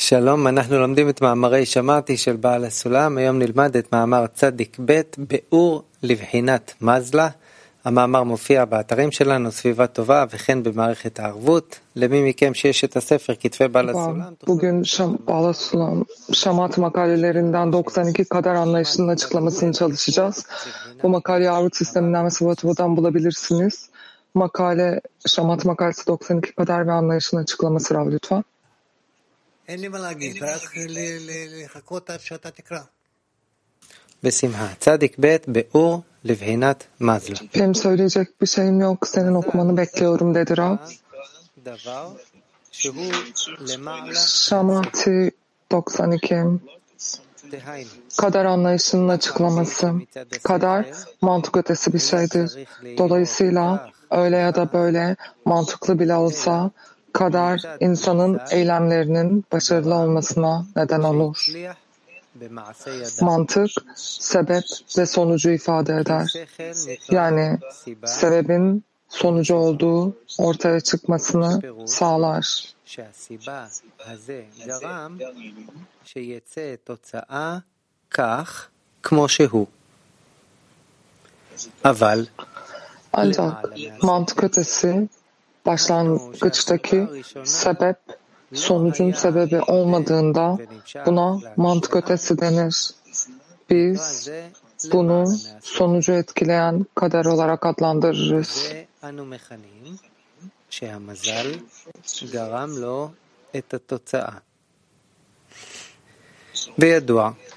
שלום, אנחנו לומדים את מאמרי שמעתי של בעל הסולם, היום נלמד את מאמר צדיק ב' באור לבחינת מזלה. המאמר מופיע באתרים שלנו, סביבה טובה, וכן במערכת הערבות. למי מכם שיש את הספר כתבי בעל הסולם, Bugün Şam, Bağla Sulam, Şamat makalelerinden 92 kader anlayışının açıklamasını çalışacağız. Bu makaleyi Arvut sisteminden ve Sıvatovo'dan bulabilirsiniz. Makale, Şamat makalesi 92 kader ve anlayışın açıklaması Rav lütfen. Besimha. Tzadik bet be'ur levhinat mazla. Benim söyleyecek bir şeyim yok. Senin okumanı bekliyorum dedi Rab. Şamati 92 Kader anlayışının açıklaması. Kader mantık ötesi bir şeydir. Dolayısıyla öyle ya da böyle mantıklı bile olsa kadar insanın eylemlerinin başarılı olmasına neden olur. Mantık, sebep ve sonucu ifade eder. Yani sebebin sonucu olduğu ortaya çıkmasını sağlar. Ancak mantık ötesi başlangıçtaki sebep sonucun sebebi olmadığında buna mantık ötesi denir. Biz bunu sonucu etkileyen kader olarak adlandırırız.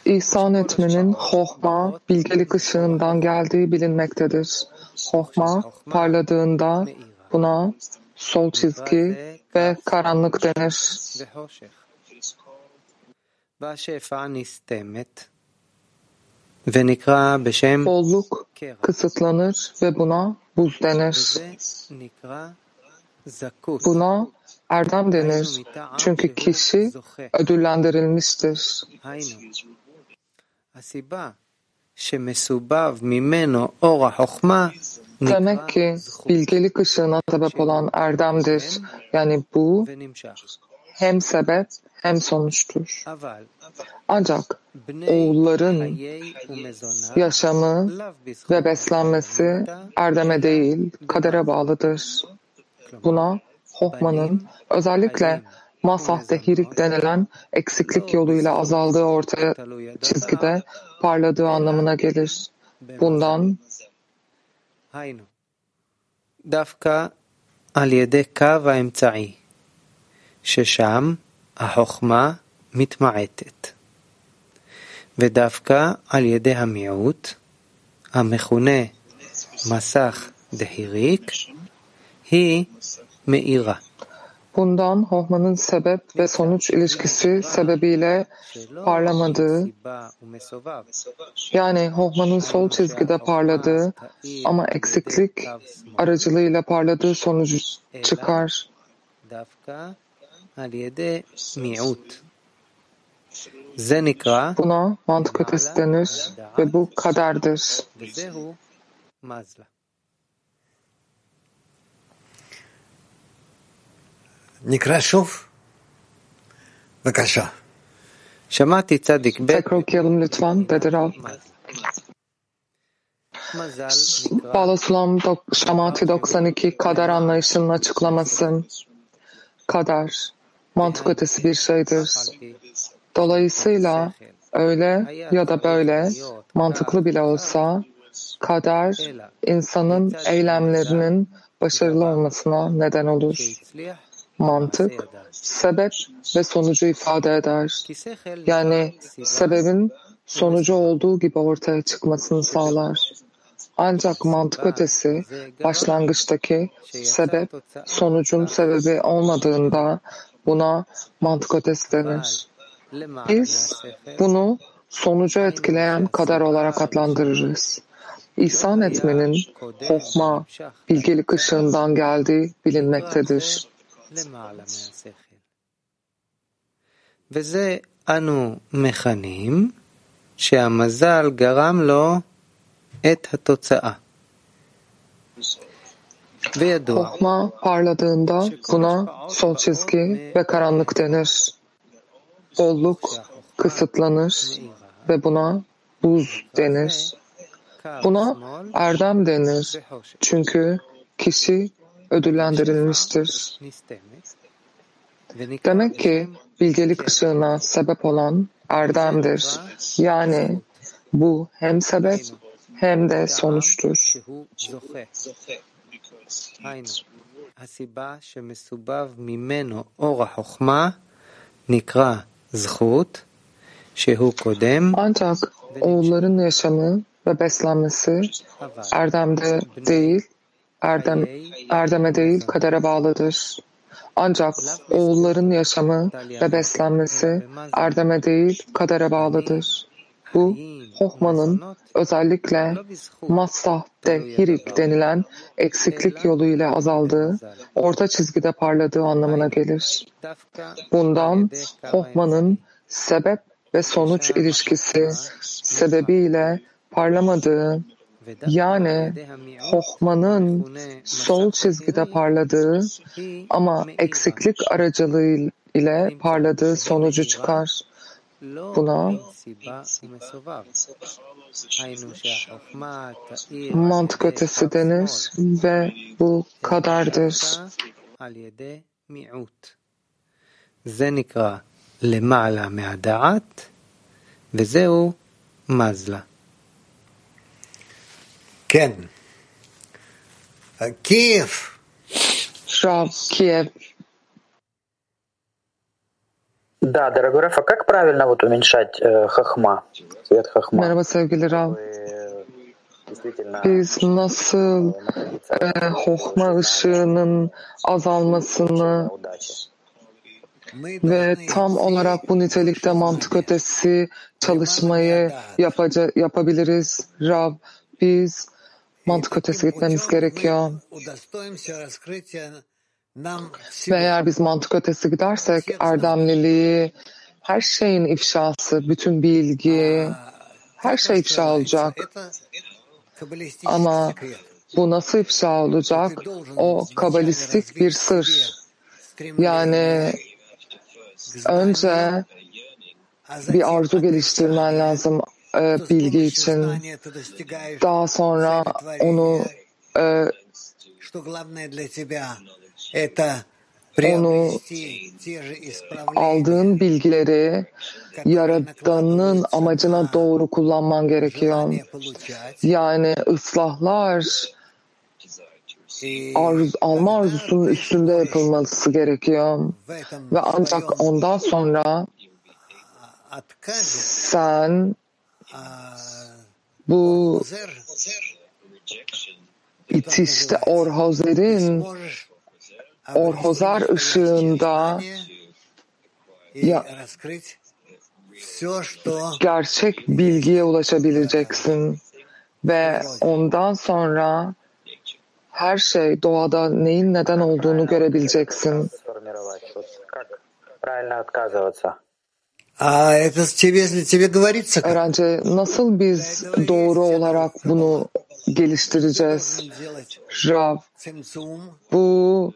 İhsan etmenin hohma, bilgelik ışığından geldiği bilinmektedir. Hohma parladığında buna sol çizgi ve karanlık denir. וחושך. והשפע נסתמת ונקרא בשם Bolluk קרע. kısıtlanır ve buna buz denir. וזה נקרא זכות. Buna erdem denir. Çünkü kişi ödüllendirilmiştir. היינו, הסיבה שמסובב ממנו אור החוכמה Demek ki bilgelik ışığına sebep olan erdemdir. Yani bu hem sebep hem sonuçtur. Ancak oğulların yaşamı ve beslenmesi erdeme değil, kadere bağlıdır. Buna Hohmann'ın özellikle Masah Hirik denilen eksiklik yoluyla azaldığı ortaya çizgide parladığı anlamına gelir. Bundan היינו, דווקא על ידי קו האמצעי, ששם החוכמה מתמעטת, ודווקא על ידי המיעוט, המכונה מסך דהיריק, היא מאירה. Bundan Hohmann'ın sebep ve sonuç ilişkisi sebebiyle parlamadığı, yani Hohmann'ın sol çizgide parladığı ama eksiklik aracılığıyla parladığı sonucu çıkar. Buna mantık ötesi denir ve bu kaderdir. Tekrar okuyalım lütfen. Bederal. Bağlatılan dok, Şamati 92 kader anlayışının açıklaması. Kader, mantık ötesi bir şeydir. Dolayısıyla öyle ya da böyle mantıklı bile olsa kader insanın eylemlerinin başarılı olmasına neden olur mantık, sebep ve sonucu ifade eder. Yani sebebin sonucu olduğu gibi ortaya çıkmasını sağlar. Ancak mantık ötesi başlangıçtaki sebep sonucun sebebi olmadığında buna mantık ötesi denir. Biz bunu sonucu etkileyen kader olarak adlandırırız. İhsan etmenin hohma, bilgelik ışığından geldiği bilinmektedir. למעלה מהשכל. וזה אנו מכנים שהמזל גרם לו את התוצאה. וידוע Hohma parladığında buna sol çizgi ve karanlık denir. bolluk kısıtlanır ve buna buz denir. Buna erdem denir. Çünkü kişi ödüllendirilmiştir. Demek ki bilgelik ışığına sebep olan erdemdir. Yani bu hem sebep hem de sonuçtur. הסיבה שמסובב ממנו אור החוכמה נקרא זכות, שהוא קודם, Ancak oğulların yaşamı ve beslenmesi erdemde değil, erdem, erdeme değil kadere bağlıdır. Ancak oğulların yaşamı ve beslenmesi erdeme değil kadere bağlıdır. Bu Hohman'ın özellikle Massah de Hirik denilen eksiklik yolu ile azaldığı, orta çizgide parladığı anlamına gelir. Bundan Hohman'ın sebep ve sonuç ilişkisi sebebiyle parlamadığı, yani Hohman'ın sol çizgide parladığı ama eksiklik aracılığı ile parladığı sonucu çıkar. Buna mantık ötesi denir ve bu kadardır. זה נקרא למעלה מהדעת, וזהו מזלה. כן. קייב. Rav Kiev Да, дорогой Рафа, как правильно вот уменьшать э, хахма, цвет хахма? Merhaba sevgili Rav. Э, Действительно, Biz nasıl e, hohma ışığının azalmasını удачи. Мы ve должны tam olarak bu nitelikte mantık ötesi çalışmayı yapaca, yapabiliriz. Rab, biz mantık ötesi gitmemiz gerekiyor. Ve eğer biz mantık ötesi gidersek erdemliliği, her şeyin ifşası, bütün bilgi, her şey ifşa olacak. Ama bu nasıl ifşa olacak? O kabalistik bir sır. Yani önce bir arzu geliştirmen lazım e, bilgi için daha sonra onu e, onu aldığın bilgileri Yaradan'ın amacına doğru kullanman gerekiyor. Yani ıslahlar arz, alma arzusunun üstünde yapılması gerekiyor. Ve ancak ondan sonra sen bu itiste Orhozer'in Orhozar ışığında ya, gerçek bilgiye ulaşabileceksin ve ondan sonra her şey doğada neyin neden olduğunu görebileceksin. Aa, тебе, тебе говорится, Öğrenci nasıl biz doğru olarak bunu geliştireceğiz. Rav, bu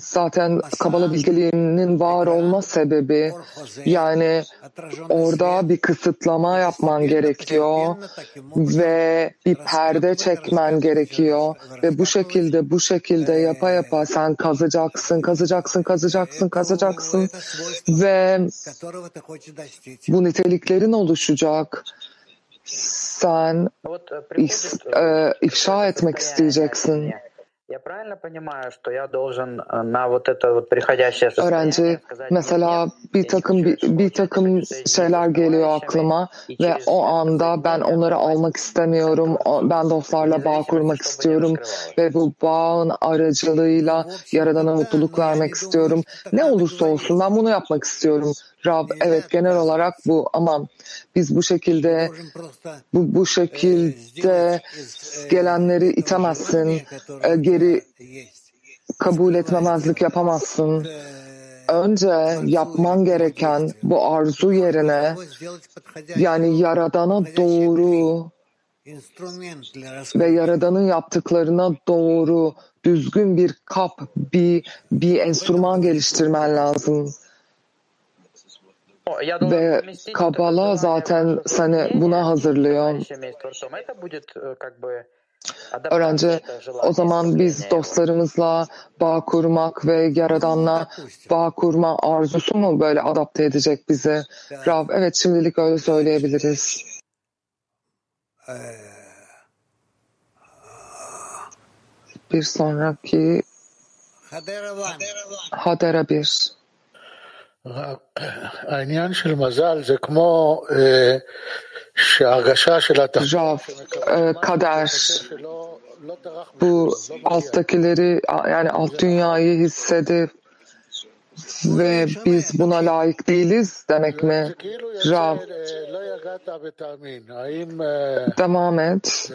zaten Kabala bilgeliğinin var olma sebebi yani orada bir kısıtlama yapman gerekiyor ve bir perde çekmen gerekiyor ve bu şekilde bu şekilde yapa yapa sen kazacaksın, kazacaksın, kazacaksın, kazacaksın ve bu niteliklerin oluşacak sen ifşa etmek isteyeceksin. Öğrenci mesela bir takım bir, bir takım şeyler geliyor aklıma ve o anda ben onları almak istemiyorum. Ben dostlarla bağ kurmak istiyorum ve bu bağın aracılığıyla yaradana mutluluk vermek istiyorum. Ne olursa olsun ben bunu yapmak istiyorum Rab, evet genel olarak bu. Aman biz bu şekilde bu, bu şekilde gelenleri itemezsin, e, geri kabul etmemezlik yapamazsın. Önce yapman gereken bu arzu yerine yani Yaradan'a doğru ve Yaradan'ın yaptıklarına doğru düzgün bir kap, bir, bir enstrüman geliştirmen lazım. Ve Kabala zaten seni buna hazırlıyor. Öğrenci o zaman biz dostlarımızla bağ kurmak ve Yaradan'la bağ kurma arzusu mu böyle adapte edecek bizi? Rav, evet şimdilik öyle söyleyebiliriz. Bir sonraki Hadera 1. Rav, kader, bu alttakileri yani alt dünyayı hissedip ve biz buna layık değiliz demek mi? Rab, devam et.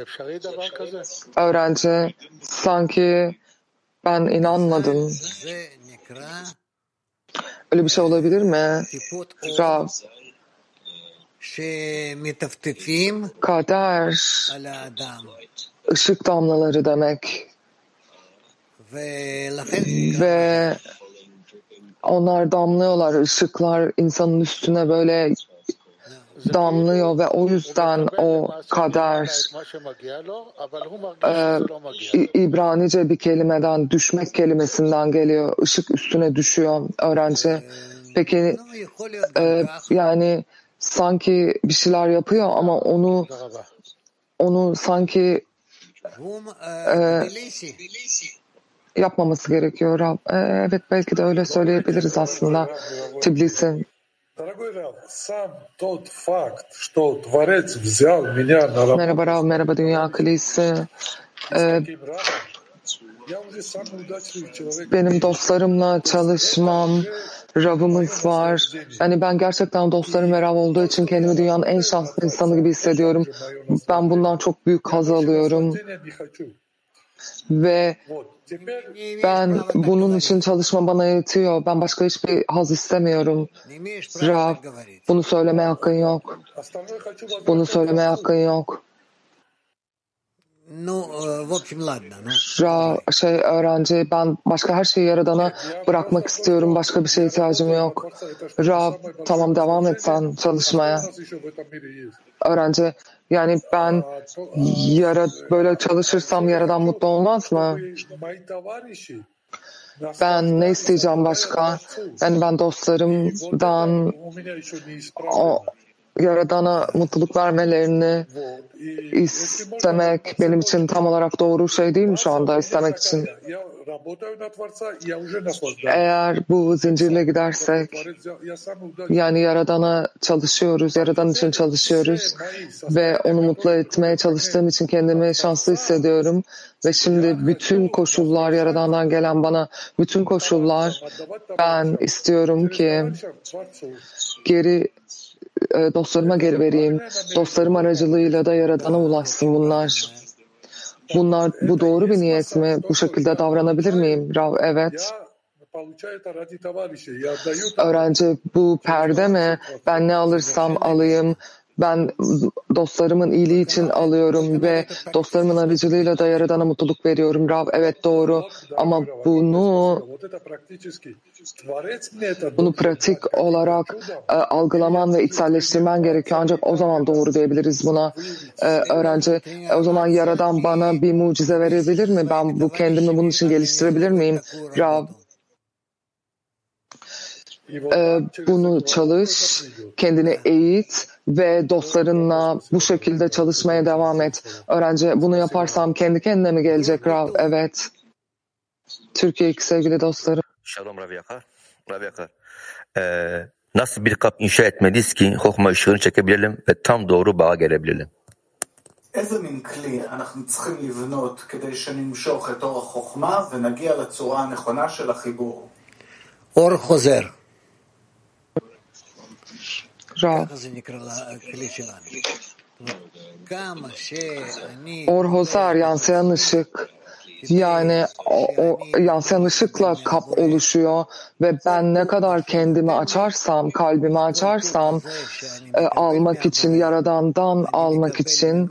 Öğrenci, sanki ben inanmadım. Öyle bir şey olabilir mi? Rab, kader, ışık damlaları demek. Ve onlar damlıyorlar, ışıklar insanın üstüne böyle damlıyor ve o yüzden o kadar e, İbranice bir kelimeden düşmek kelimesinden geliyor. Işık üstüne düşüyor öğrenci. Peki e, yani sanki bir şeyler yapıyor ama onu onu sanki e, yapmaması gerekiyor. Ee, evet belki de öyle söyleyebiliriz aslında Tbilisi. Merhaba Rav, merhaba Dünya Kalesi. Ee, benim dostlarımla çalışmam, Rab'ımız var. Yani ben gerçekten dostlarım ve Rab olduğu için kendimi dünyanın en şanslı insanı gibi hissediyorum. Ben bundan çok büyük haz alıyorum. Ve ben bunun için çalışma bana yetiyor. Ben başka hiçbir haz istemiyorum. Rav, bunu söylemeye hakkın yok. Bunu söylemeye hakkın yok. Ra, şey öğrenci ben başka her şeyi yaradana bırakmak istiyorum. Başka bir şeye ihtiyacım yok. Ra tamam devam et sen çalışmaya. Öğrenci yani ben yara, böyle çalışırsam yaradan mutlu olmaz mı? Ben ne isteyeceğim başka? Yani ben dostlarımdan o, Yaradan'a mutluluk vermelerini istemek benim için tam olarak doğru şey değil mi şu anda istemek için? Eğer bu zincirle gidersek yani Yaradan'a çalışıyoruz, Yaradan için çalışıyoruz ve onu mutlu etmeye çalıştığım için kendimi şanslı hissediyorum ve şimdi bütün koşullar Yaradan'dan gelen bana bütün koşullar ben istiyorum ki geri ee, dostlarıma geri vereyim. Dostlarım aracılığıyla da Yaradan'a ulaşsın bunlar. Bunlar bu doğru bir niyet mi? Bu şekilde davranabilir miyim? Rav evet. Öğrenci bu perde mi? Ben ne alırsam alayım ben dostlarımın iyiliği için alıyorum ve dostlarımın aracılığıyla da Yaradan'a mutluluk veriyorum. Rab evet doğru ama bunu bunu pratik olarak e, algılaman ve içselleştirmen gerekiyor. Ancak o zaman doğru diyebiliriz buna e, öğrenci. E, o zaman Yaradan bana bir mucize verebilir mi? Ben bu kendimi bunun için geliştirebilir miyim? Rab ee, bunu çalış, kendini eğit ve dostlarınla bu şekilde çalışmaya devam et. Öğrenci bunu yaparsam kendi kendine mi gelecek Rav? Evet. Türkiye'deki sevgili dostlarım. Şalom Rav Yakar. Rav Yakar. Ee, nasıl bir kap inşa etmeliyiz ki hokma ışığını çekebilelim ve tam doğru bağa gelebilelim? איזה מין Kral. Orhozar yansıyan ışık yani o, o yansıyan ışıkla kap oluşuyor ve ben ne kadar kendimi açarsam, kalbimi açarsam e, almak için, Yaradan'dan almak için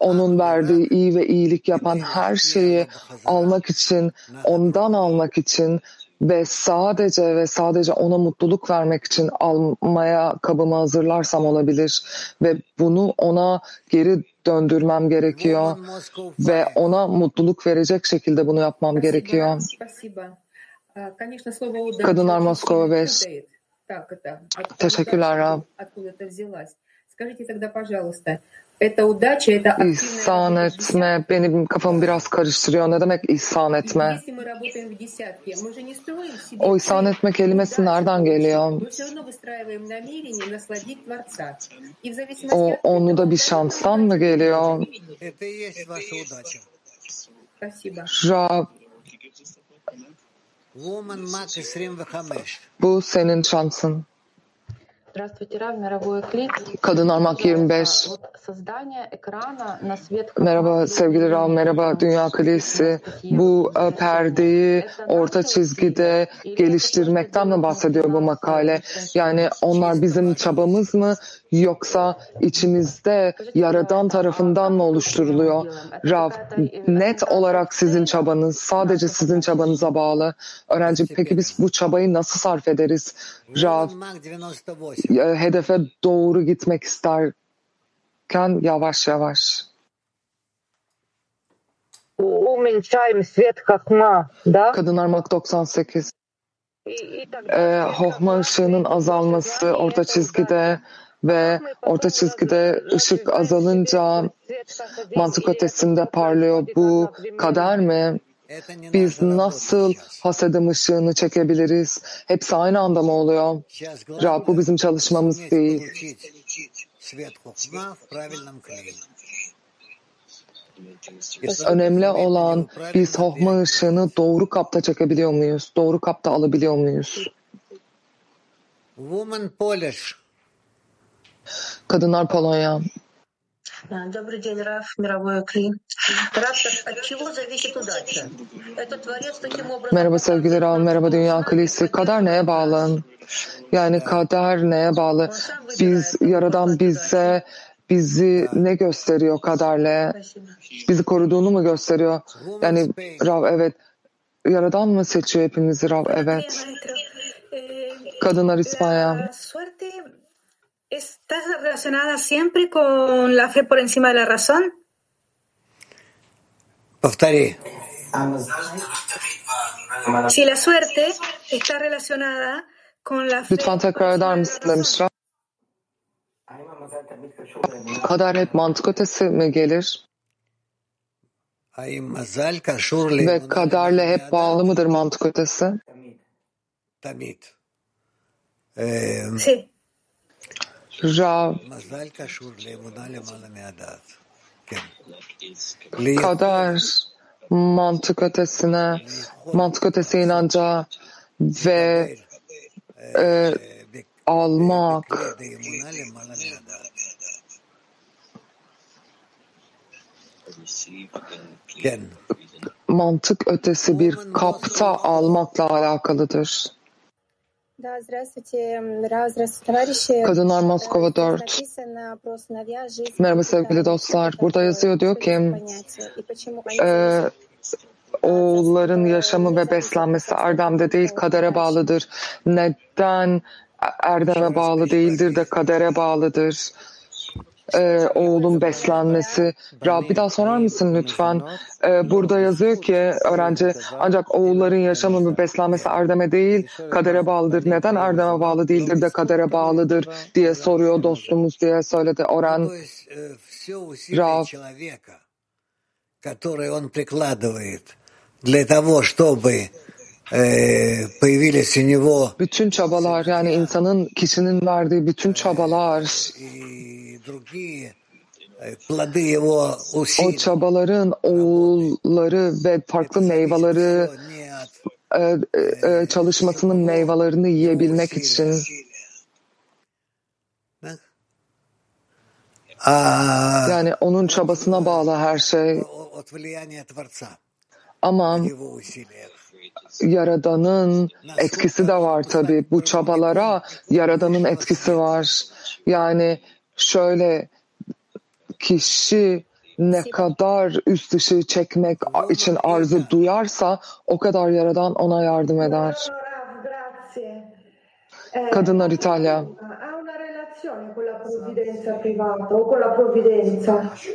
onun verdiği iyi ve iyilik yapan her şeyi almak için, ondan almak için ve sadece ve sadece ona mutluluk vermek için almaya kabımı hazırlarsam olabilir. Ve bunu ona geri döndürmem gerekiyor. Ve ona mutluluk verecek şekilde bunu yapmam gerekiyor. Kadınlar Moskova 5. Teşekkürler Rab. İhsan etme. benim kafamı biraz karıştırıyor. Ne demek ihsan etme? O ihsan etme kelimesi nereden geliyor? O onu da bir şanstan mı geliyor? Rab, bu senin şansın. Kadın Armak 25. Merhaba sevgili Rav, merhaba Dünya Kalesi. Bu perdeyi orta çizgide geliştirmekten mi bahsediyor bu makale? Yani onlar bizim çabamız mı yoksa içimizde Yaradan tarafından mı oluşturuluyor? Rav, net olarak sizin çabanız, sadece sizin çabanıza bağlı. Öğrenci, peki biz bu çabayı nasıl sarf ederiz? Rav, e, hedefe doğru gitmek isterken yavaş yavaş. Kadın Armak 98. E, hohma ışığının azalması, orta çizgide ve orta çizgide ışık azalınca mantık ötesinde parlıyor. Bu kader mi? Biz nasıl hasedin ışığını çekebiliriz? Hepsi aynı anda mı oluyor? Rab bu bizim çalışmamız değil. Önemli olan biz hohma ışığını doğru kapta çekebiliyor muyuz? Doğru kapta alabiliyor muyuz? Woman Polish Kadınlar Polonya. Добрый день, Раф, мировой клин. Раф, так от чего зависит удача? Это Творец таким образом... Merhaba sevgili Rav, merhaba Dünya Kalesi. Kader neye bağlı? Yani kader neye bağlı? Biz, Yaradan bize, bizi ne gösteriyor kaderle? Bizi koruduğunu mu gösteriyor? Yani Rav evet, Yaradan mı seçiyor hepimizi Rav? Evet. Kadınlar İspanya. ¿Está relacionada siempre con la fe por encima de la razón? Повтори. Si la suerte está relacionada con la fe... Lütfen tekrar eder misin demişler. Kader hep mantık ötesi mi gelir? Ve kaderle hep bağlı mıdır mantık ötesi? Tamid. Sí. Rav kadar mantık ötesine, mantık ötesi inanca ve e, almak mantık ötesi bir kapta almakla alakalıdır. Kadınlar Moskova 4. Merhaba sevgili dostlar. Burada yazıyor diyor ki e, oğulların yaşamı ve beslenmesi erdemde değil kadere bağlıdır. Neden erdeme bağlı değildir de kadere bağlıdır? Ee, oğlun beslenmesi. Rab bir daha sorar mısın lütfen? Ee, burada yazıyor ki öğrenci ancak oğulların yaşamı ve beslenmesi erdeme değil kadere bağlıdır. Neden erdeme bağlı değildir de kadere bağlıdır diye soruyor dostumuz diye söyledi Oren. То есть э, все усилие Рав. человека, которое он прикладывает для того, чтобы bütün çabalar yani insanın kişinin verdiği bütün çabalar o çabaların oğulları ve farklı meyveleri çalışmasının meyvelerini yiyebilmek için yani onun çabasına bağlı her şey ama Yaradan'ın etkisi de var tabi. Bu çabalara Yaradan'ın etkisi var. Yani şöyle kişi ne kadar üst dışı çekmek için arzu duyarsa o kadar Yaradan ona yardım eder. Kadınlar İtalya.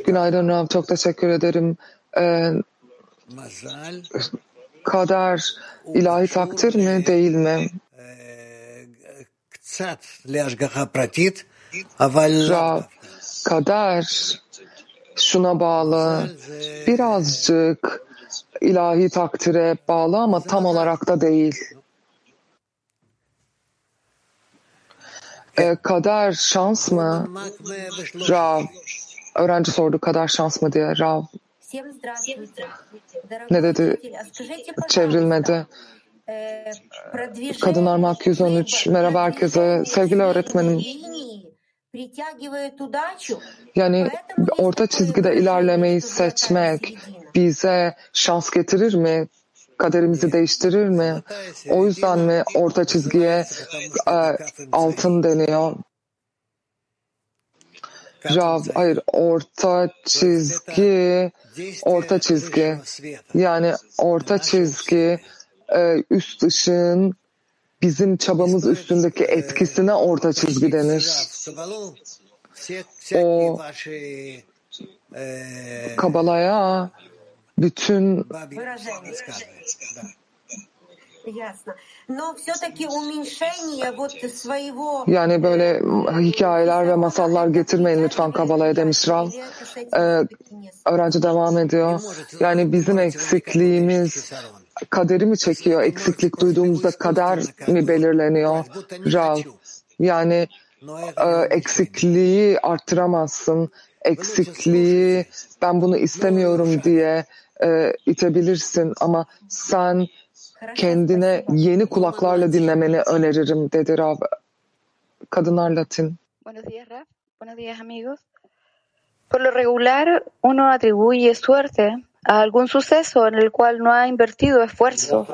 Günaydın Rav, çok teşekkür ederim. Ee, kader ilahi takdir mi değil mi? Rab, kader şuna bağlı birazcık ilahi takdire bağlı ama tam olarak da değil. E, kader şans mı? Rav. Öğrenci sordu kader şans mı diye. Rav ne dedi? Çevrilmede. Kadınlar Mak 113. Merhaba herkese. Sevgili öğretmenim. Yani orta çizgide ilerlemeyi seçmek bize şans getirir mi? Kaderimizi değiştirir mi? O yüzden mi orta çizgiye e, altın deniyor? Rav, hayır orta çizgi, orta çizgi. Yani orta çizgi e, üst ışığın bizim çabamız üstündeki etkisine orta çizgi denir. O Kabala'ya bütün yani böyle hikayeler ve masallar getirmeyin lütfen Kabala'ya demiş Rav. Ee, öğrenci devam ediyor. Yani bizim eksikliğimiz kaderi mi çekiyor? Eksiklik duyduğumuzda kader mi belirleniyor? Rav. Yani e, eksikliği arttıramazsın. Eksikliği ben bunu istemiyorum diye e, itebilirsin ama sen kendine yeni kulaklarla dinlemeni öneririm dedi Rav. Kadınlar Latin. Buenos días, Raf. Buenos días, amigos. Por lo regular, uno atribuye suerte a algún suceso en el cual no ha invertido esfuerzo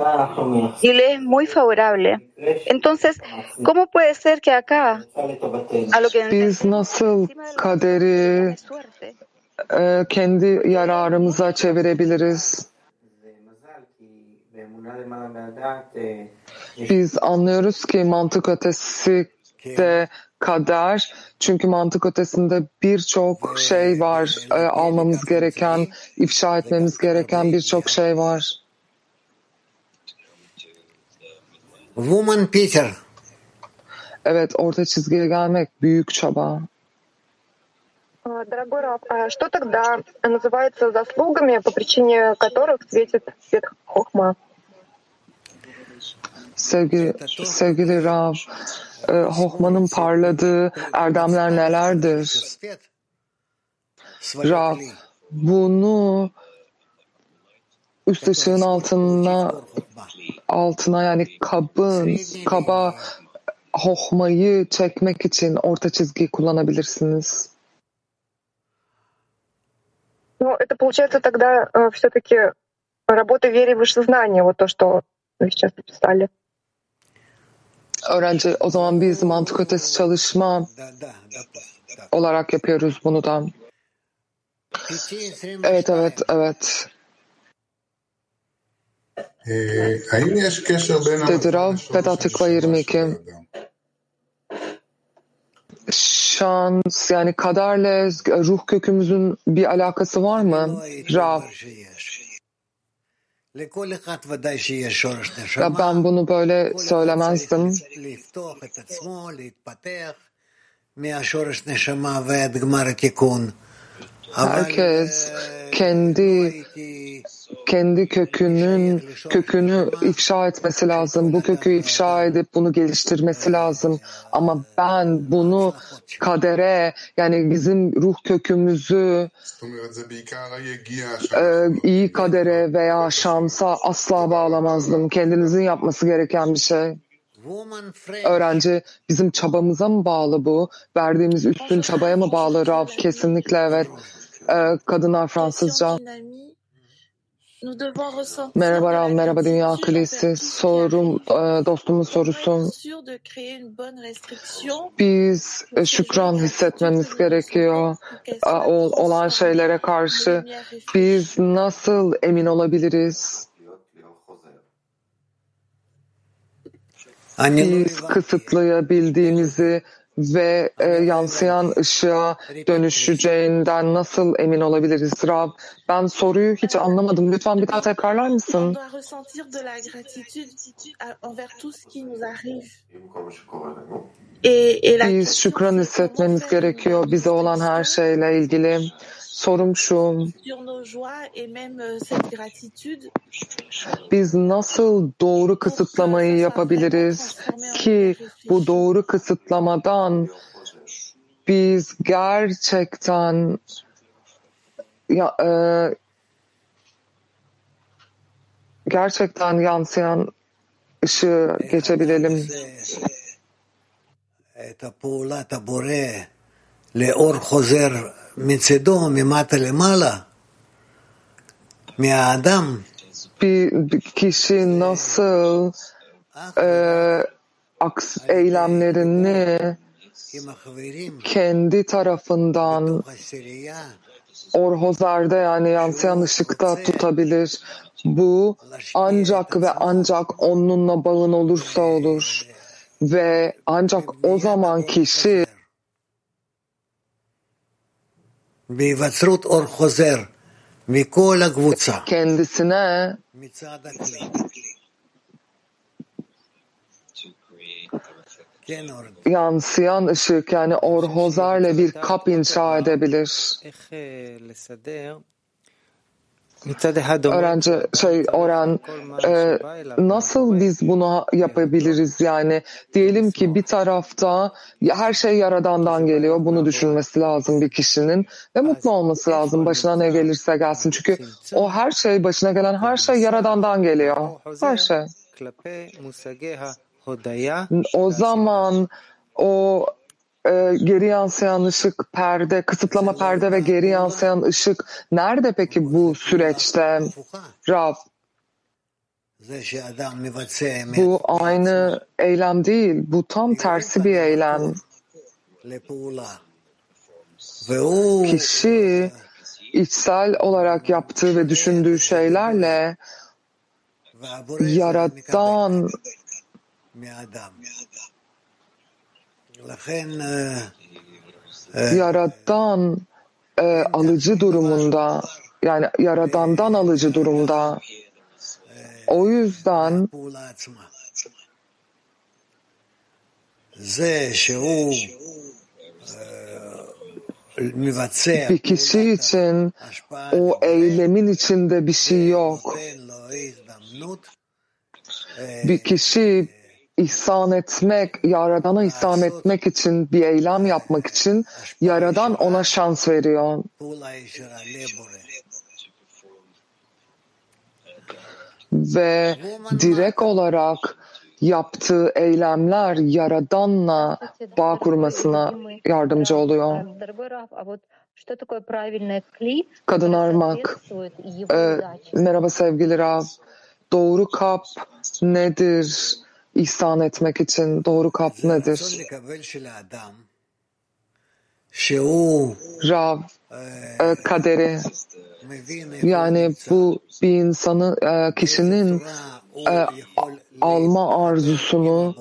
y le es muy favorable. Entonces, ¿cómo puede ser que acá, a lo que Biz nasıl kaderi e, kendi yararımıza çevirebiliriz? Biz anlıyoruz ki mantık ötesi de kader. Çünkü mantık ötesinde birçok şey var. e, almamız gereken, ifşa etmemiz gereken birçok şey var. Woman Peter. Evet, orta çizgiye gelmek büyük çaba. А, Дорогой Раф, а что тогда называется заслугами, по причине которых светит свет хохма? Sevgili, sevgili Rav, e, Hohman'ın parladığı erdemler nelerdir? Rav, bunu üst ışığın altına altına yani kabın, kaba hohmayı çekmek için orta çizgiyi kullanabilirsiniz. Ну, это получается тогда э, все-таки работа в вере в высшее знание, вот то, что вы сейчас написали. öğrenci o zaman biz mantık ötesi çalışma olarak yapıyoruz bunu da. Evet, evet, evet. Dedi Rav, Vedat Tikva 22. Şans yani kaderle ruh kökümüzün bir alakası var mı? Rav. ya נשמה, ben bunu böyle söylemezdim. לפתוח את עצמו, להתפתח מהשורש נשמה ועד גמר התיקון. Herkes kendi kendi kökünün kökünü ifşa etmesi lazım. Bu kökü ifşa edip bunu geliştirmesi lazım. Ama ben bunu kadere yani bizim ruh kökümüzü e, iyi kadere veya şansa asla bağlamazdım. Kendinizin yapması gereken bir şey. Öğrenci bizim çabamıza mı bağlı bu? Verdiğimiz üstün çabaya mı bağlı Rav? Kesinlikle evet. Ee, kadınlar Fransızca. Merhaba Rav, merhaba Dünya qui Sorum, e, dostumun sorusu. Biz e, şükran hissetmemiz gerekiyor e, ol- olan şeylere karşı. Biz nasıl emin olabiliriz? Biz kısıtlayabildiğimizi ve e, yansıyan ışığa dönüşeceğinden nasıl emin olabiliriz Rab? Ben soruyu hiç anlamadım. Lütfen bir daha tekrarlar mısın? Biz şükran hissetmemiz gerekiyor bize olan her şeyle ilgili. Sorum şu, sur nos joies et même euh, cette gratitude biz nasıl doğru kısıtlamayı yapabiliriz ki bu doğru kısıtlamadan biz gerçekten ya, e, gerçekten yansıyan ışığı geçebilelim. את הפעולת הבורא לאור חוזר bir kişi nasıl e, aks, eylemlerini kendi tarafından Orhozer'de yani yansıyan ışıkta tutabilir. Bu ancak ve ancak onunla bağın olursa olur. Ve ancak o zaman kişi kendisine yansıyan ışık yani orhozarla bir kap inşa edebilir öğrenci şey oran e, nasıl biz bunu yapabiliriz yani? Diyelim ki bir tarafta her şey yaradandan geliyor bunu düşünmesi lazım bir kişinin ve mutlu olması lazım başına ne gelirse gelsin. Çünkü o her şey başına gelen her şey yaradandan geliyor. Her şey. O zaman o e, geri yansıyan ışık, perde, kısıtlama perde ve geri yansıyan ışık nerede peki bu süreçte Rav? Bu aynı eylem değil, bu tam tersi bir eylem. Kişi içsel olarak yaptığı ve düşündüğü şeylerle Yaradan Yaradan e, alıcı durumunda yani yaradandan alıcı durumda. O yüzden bir kişi için o eylemin içinde bir şey yok. Bir kişi ihsan etmek, Yaradan'a ihsan etmek için bir eylem yapmak için Yaradan ona şans veriyor. Ve direkt olarak yaptığı eylemler Yaradan'la bağ kurmasına yardımcı oluyor. Kadın armak, e, merhaba sevgili Rav, doğru kap nedir? ihsan etmek için doğru kap nedir? Rav, e, kaderi. Yani bu bir insanı e, kişinin e, alma arzusunu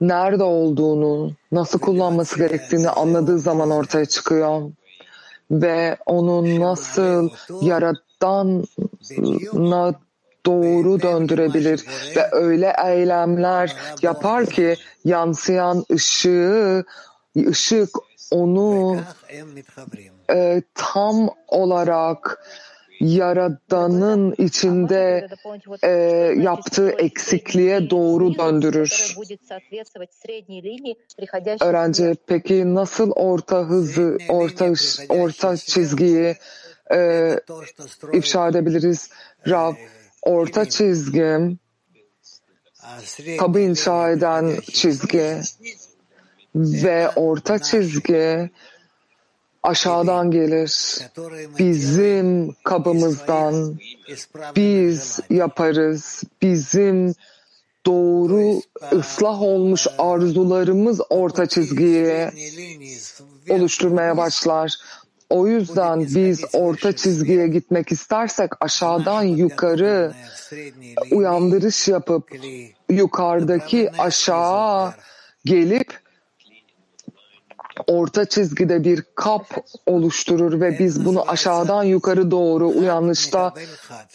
nerede olduğunu, nasıl kullanması gerektiğini anladığı zaman ortaya çıkıyor. Ve onun nasıl yaratanına doğru döndürebilir ve öyle eylemler yapar ki yansıyan ışığı, ışık onu e, tam olarak Yaradan'ın içinde e, yaptığı eksikliğe doğru döndürür. Öğrenci peki nasıl orta hızı, orta orta çizgiyi e, ifşa edebiliriz? Rav, orta çizgi kabı inşa eden çizgi ve orta çizgi aşağıdan gelir. Bizim kabımızdan biz yaparız. Bizim doğru ıslah olmuş arzularımız orta çizgiye oluşturmaya başlar. O yüzden biz orta çizgiye gitmek istersek aşağıdan yukarı uyandırış yapıp yukarıdaki aşağı gelip orta çizgide bir kap oluşturur ve biz bunu aşağıdan yukarı doğru uyanışta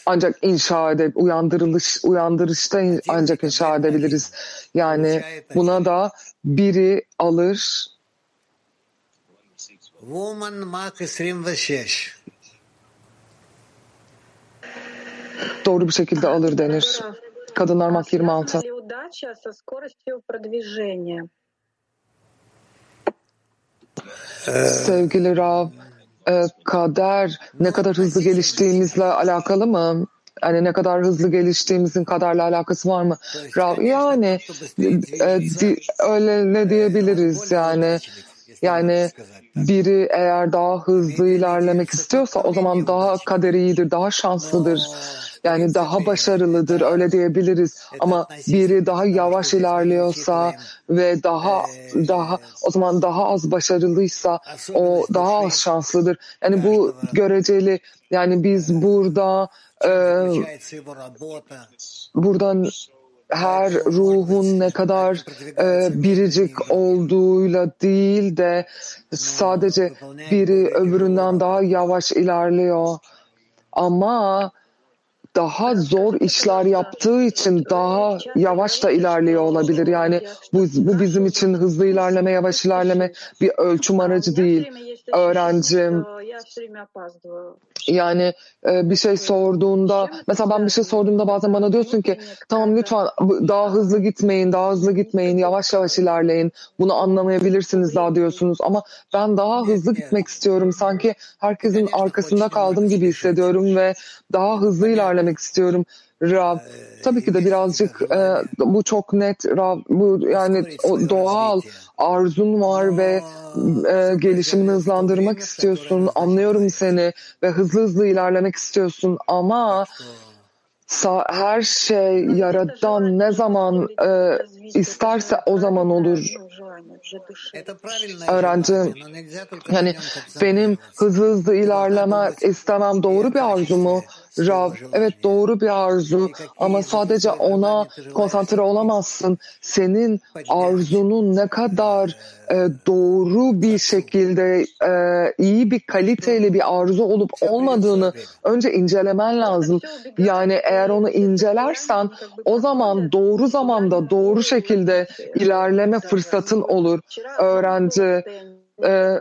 ancak inşa edip uyandırılış uyandırışta ancak inşa edebiliriz. Yani buna da biri alır Woman Mark 26. Doğru bir şekilde alır denir. Kadınlar Mark 26. Sevgili Rav, e, kader ne kadar hızlı geliştiğimizle alakalı mı? hani ne kadar hızlı geliştiğimizin kadarla alakası var mı? Yani e, di, öyle ne diyebiliriz yani yani biri eğer daha hızlı ilerlemek istiyorsa o zaman daha kaderi iyidir, daha şanslıdır. Yani daha başarılıdır öyle diyebiliriz. Ama biri daha yavaş ilerliyorsa ve daha daha o zaman daha az başarılıysa o daha az şanslıdır. Yani bu göreceli. Yani biz burada e, buradan her ruhun ne kadar e, biricik olduğuyla değil de sadece biri öbüründen daha yavaş ilerliyor. Ama daha zor işler yaptığı için daha yavaş da ilerliyor olabilir. Yani bu, bu bizim için hızlı ilerleme, yavaş ilerleme bir ölçüm aracı değil. Öğrencim yani e, bir şey sorduğunda mesela ben bir şey sorduğumda bazen bana diyorsun ki tamam lütfen daha hızlı gitmeyin, daha hızlı gitmeyin, yavaş yavaş ilerleyin. Bunu anlamayabilirsiniz daha diyorsunuz. Ama ben daha hızlı gitmek istiyorum. Sanki herkesin arkasında kaldım gibi hissediyorum ve daha hızlı ilerlemek istiyorum. Rav, tabii ki de birazcık e, bu çok net Rav, bu yani o doğal arzun var ve e, gelişimini hızlandırmak istiyorsun. Anlıyorum seni ve hızlı hızlı ilerlemek istiyorsun ama her şey yaradan ne zaman e, isterse o zaman olur. Öğrencim yani benim hızlı hızlı ilerlemek istemem doğru bir arzu mu? Rav, evet doğru bir arzu ama sadece ona konsantre olamazsın. Senin arzunun ne kadar e, doğru bir şekilde e, iyi bir kaliteli bir arzu olup olmadığını önce incelemen lazım. Yani eğer onu incelersen o zaman doğru zamanda doğru şekilde ilerleme fırsatın olur. Öğrenci e,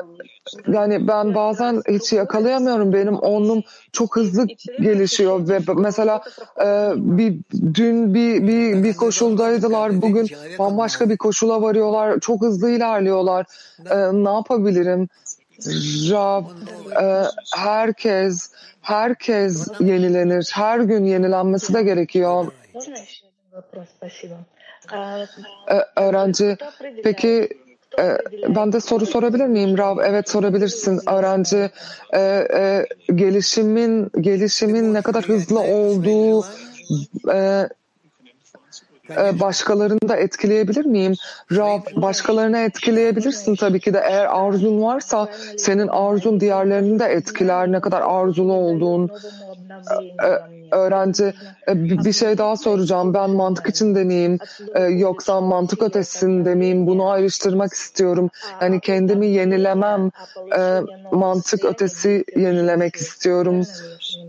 yani ben bazen hiç yakalayamıyorum. Benim onum çok hızlı gelişiyor ve mesela e, bir dün bir, bir bir koşuldaydılar. Bugün bambaşka bir koşula varıyorlar. Çok hızlı ilerliyorlar. E, ne yapabilirim? Rab, e, herkes herkes yenilenir. Her gün yenilenmesi de gerekiyor. Ee, öğrenci peki e, ben de soru sorabilir miyim Rav? Evet sorabilirsin. Öğrenci e, e, gelişimin gelişimin ne kadar hızlı olduğu başkalarını da etkileyebilir miyim? Rav başkalarını etkileyebilirsin tabii ki de eğer arzun varsa senin arzun diğerlerini de etkiler. Ne kadar arzulu olduğun Öğrenci e, bir şey daha soracağım. Ben mantık için deneyeyim e, yoksa mantık ötesinde miyim? Bunu ayrıştırmak istiyorum. Yani kendimi yenilemem. e, mantık ötesi yenilemek istiyorum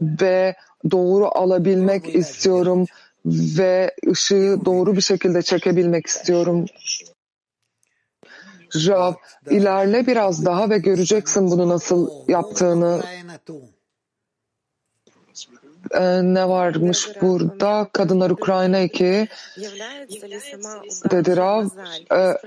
ve doğru alabilmek istiyorum ve ışığı doğru bir şekilde çekebilmek istiyorum. Rav, ilerle biraz daha ve göreceksin bunu nasıl yaptığını e, ne varmış burada? Kadınlar Ukrayna 2 dedi Rav. E,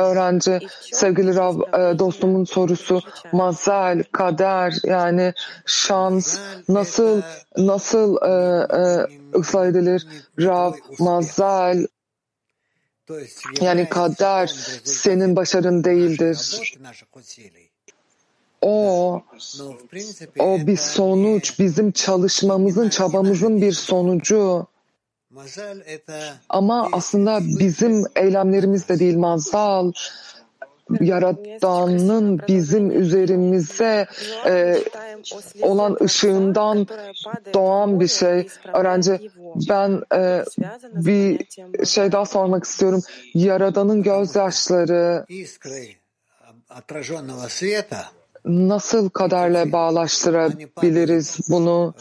öğrenci, sevgili Rav e, dostumun sorusu mazel, kader yani şans nasıl nasıl e, e, ıslah edilir? Rav, mazel, yani kader senin başarın değildir o o bir sonuç, bizim çalışmamızın, çabamızın bir sonucu. Ama aslında bizim eylemlerimiz de değil mazal. Yaradan'ın bizim üzerimize e, olan ışığından doğan bir şey. Öğrenci ben e, bir şey daha sormak istiyorum. Yaradan'ın gözyaşları nasıl kaderle bağlaştırabiliriz bunu?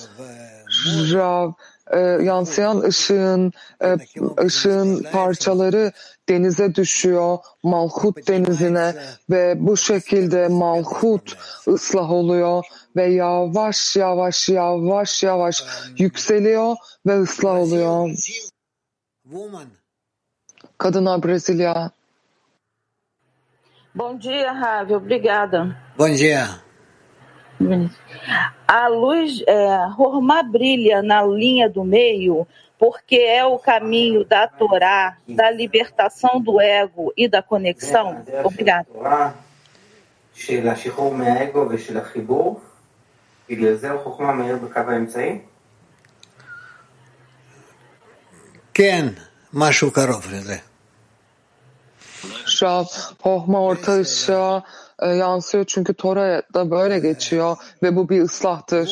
Rav, e, yansıyan ışığın e, ışığın parçaları denize düşüyor, Malhut denizine ve bu şekilde Malhut ıslah oluyor ve yavaş yavaş yavaş yavaş yükseliyor ve ıslah oluyor. Kadına Brezilya. Bom dia, Ravi. Obrigada. Bom dia. A luz, é, Hormá brilha na linha do meio porque é o caminho da Torá, da libertação do ego e da conexão? Obrigada. של השחרור מהאגו ושל החיבור, בגלל זה החוכמה מאיר בקו האמצעי? כן, משהו קרוב לזה. Şav, Hohma orta ışığa e, yansıyor çünkü Tora'ya da böyle geçiyor ve bu bir ıslahtır.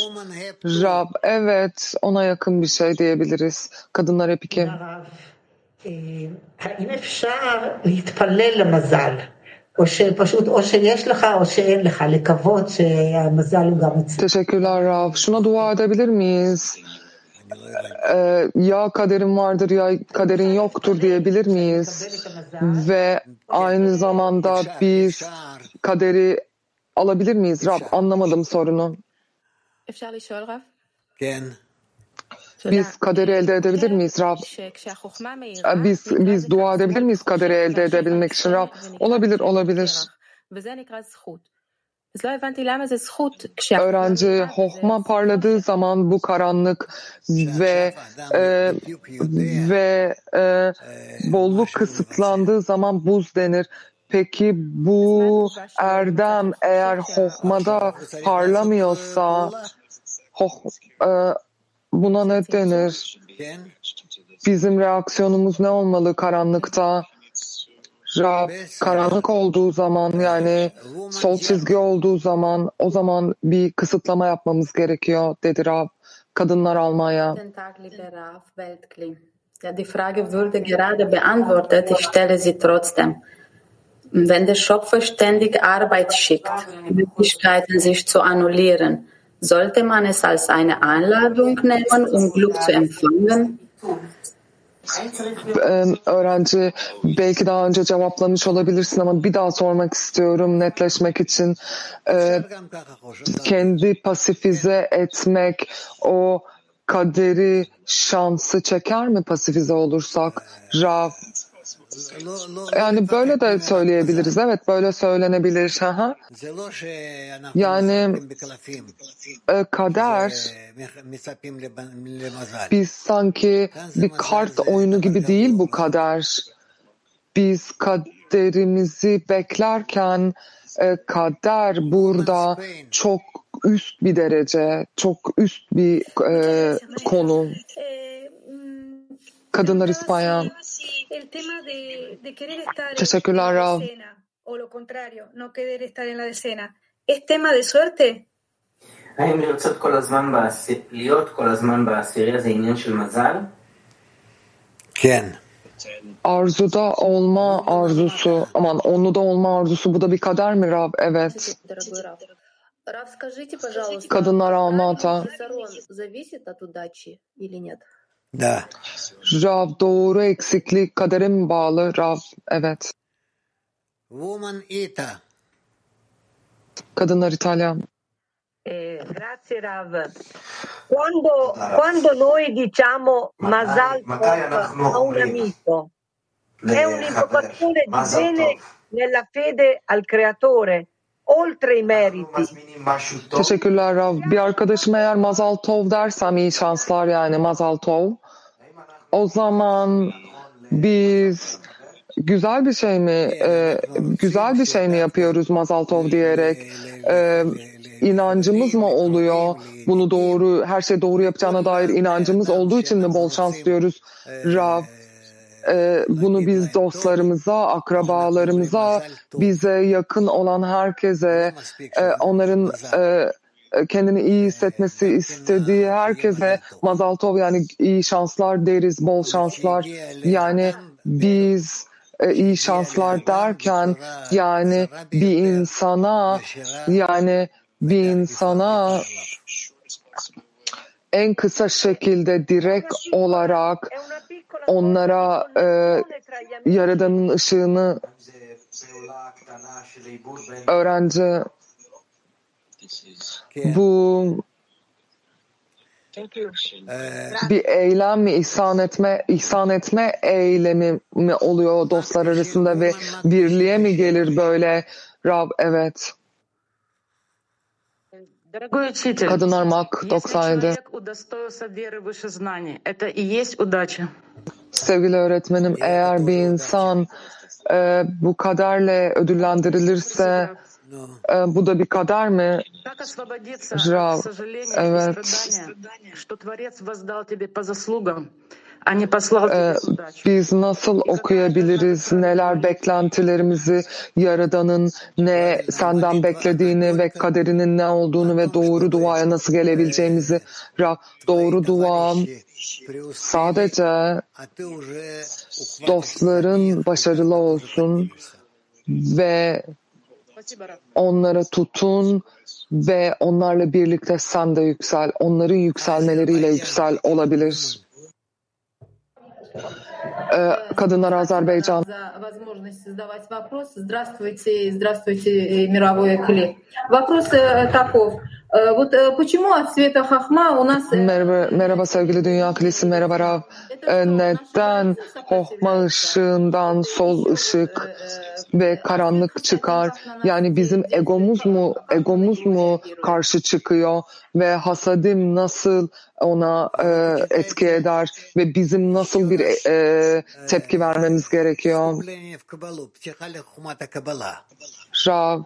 Rab, evet ona yakın bir şey diyebiliriz. Kadınlar hep iki. האם אפשר להתפלל למזל? או שפשוט, או שיש לך או שאין לך, לקוות שהמזל הוא גם אצלך. Teşekkürler Rav. Şuna dua edebilir miyiz? e, ya kaderin vardır ya kaderin yoktur diyebilir miyiz? Ve aynı zamanda biz kaderi alabilir miyiz? Rab anlamadım sorunu. Biz kaderi elde edebilir miyiz Rab? Ee, biz, biz dua edebilir miyiz kaderi elde edebilmek için Rab? Olabilir, olabilir. Öğrenci hohma parladığı zaman bu karanlık ve e, ve e, bolluk kısıtlandığı zaman buz denir. Peki bu erdem eğer hohmada parlamıyorsa hoh, e, buna ne denir? Bizim reaksiyonumuz ne olmalı karanlıkta? Rab, karanlık olduğu zaman yani sol çizgi olduğu zaman o zaman bir kısıtlama yapmamız gerekiyor dedi Rab. Kadınlar Almanya. Ja, die Frage wurde gerade beantwortet. Ich stelle sie trotzdem. Wenn der Schöpfer ständig Arbeit schickt, Möglichkeiten sich zu annullieren, sollte man es als eine Einladung nehmen, um Glück zu empfangen? Öğrenci belki daha önce cevaplamış olabilirsin ama bir daha sormak istiyorum netleşmek için. Ee, kendi pasifize etmek o kaderi şansı çeker mi pasifize olursak? Rav. Yani böyle de söyleyebiliriz. Evet böyle söylenebilir. Aha. Yani e, kader biz sanki bir kart oyunu gibi değil bu kader. Biz kaderimizi beklerken e, kader burada çok üst bir derece, çok üst bir e, konu. Kadınlar İspanya. Teşekkürler Rav. O lo contrario, no querer estar en la decena. ¿Es tema de suerte? האם לרצות כל הזמן, להיות כל הזמן בעשירייה זה עניין של מזל? Arzuda olma arzusu, aman onlu da olma arzusu bu da bir kader mi Rab? Evet. Kadınlar alma hata. Da. Rav doğru eksiklik kadere mi bağlı? Rav evet. Woman Ita. Kadınlar İtalyan. Eh, grazie Rav. Quando, quando noi diciamo Masal a un amico, è un'invocazione di bene nella fede al creatore oltre i meriti. Teşekkürler Rav. Bir arkadaşım eğer Mazal Tov dersem iyi şanslar yani Mazal Tov. O zaman biz güzel bir şey mi e, güzel bir şey mi yapıyoruz Mazaltov diyerek e, inancımız mı oluyor bunu doğru her şey doğru yapacağına dair inancımız olduğu için mi bol şans diyoruz Rav e, bunu biz dostlarımıza, akrabalarımıza, bize yakın olan herkese, e, onların e, kendini iyi hissetmesi istediği herkese mazaltov yani iyi şanslar deriz, bol şanslar. Yani biz e, iyi şanslar derken yani bir insana yani bir insana en kısa şekilde direkt olarak onlara e, Yaradan'ın ışığını öğrenci bu bir eylem mi ihsan etme ihsan etme eylemi mi oluyor? Dostlar arasında ve birliğe mi gelir böyle? Rab evet Дорогой учитель, Kadınlar если 97 человек удостоился веры выше знаний, это и есть удача. Sevgili öğretmenim eğer bir insan e, bu kaderle ödüllendirilirse e, bu da bir kader mi? Как освободиться от Rav, сожаления evet. Ee, biz nasıl okuyabiliriz, neler beklentilerimizi, Yaradan'ın ne senden beklediğini ve kaderinin ne olduğunu ve doğru duaya nasıl gelebileceğimizi, Rab, doğru dua sadece dostların başarılı olsun ve onlara tutun ve onlarla birlikte sen de yüksel, onların yükselmeleriyle yüksel olabilir Ee, Kadınlar Azerbaycan за возможность задавать вопрос. Здравствуйте, здравствуйте, э, мировое кли. Вопрос э, таков. Э, Вот э, почему от света хахма у нас... э, Merhaba, merhaba sevgili Dünya Kilisi, merhaba Rav. Ee, neden hohma ışığından sol ışık ve karanlık çıkar. Yani bizim egomuz mu egomuz mu karşı çıkıyor ve hasadim nasıl ona e, etki eder ve bizim nasıl bir e, tepki vermemiz gerekiyor? Rav,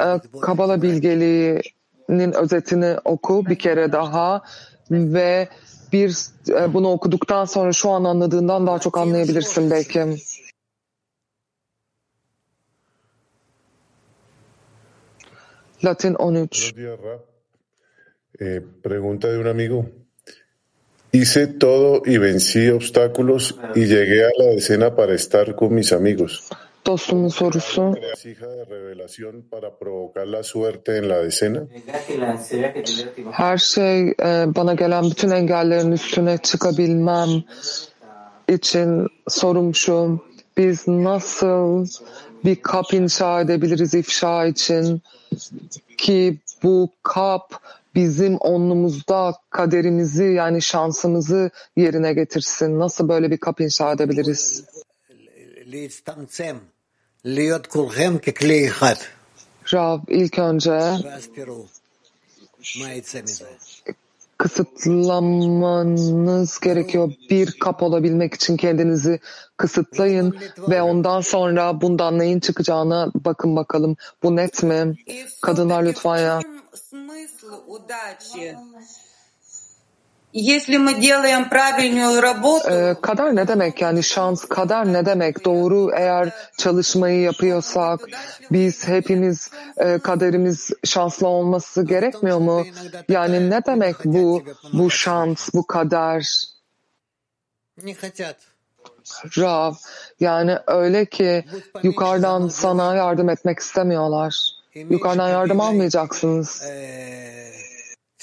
e, Kabala bilgeliğinin özetini oku bir kere daha ve bir e, bunu okuduktan sonra şu an anladığından daha çok anlayabilirsin belki. Latin 13. Buenos días, Ra. Eh, pregunta de un amigo. Hice todo y vencí obstáculos y llegué a la decena para estar con mis amigos. Dostumun sorusu. Hija de revelación para provocar la suerte en la decena. Her şey e, bana gelen bütün engellerin üstüne çıkabilmem için sorum şu. Biz nasıl bir kap inşa edebiliriz ifşa için ki bu kap bizim onlumuzda kaderimizi yani şansımızı yerine getirsin. Nasıl böyle bir kap inşa edebiliriz? Rav ilk önce kısıtlamanız gerekiyor. Bir kap olabilmek için kendinizi kısıtlayın ve ondan sonra bundan neyin çıkacağına bakın bakalım. Bu net mi? Kadınlar lütfen ya. Ee, kader ne demek yani şans, kader ne demek? Doğru eğer çalışmayı yapıyorsak biz hepimiz e, kaderimiz şanslı olması gerekmiyor mu? Yani ne demek bu bu şans, bu kader? Rav, yani öyle ki yukarıdan sana yardım etmek istemiyorlar. Yukarıdan yardım almayacaksınız.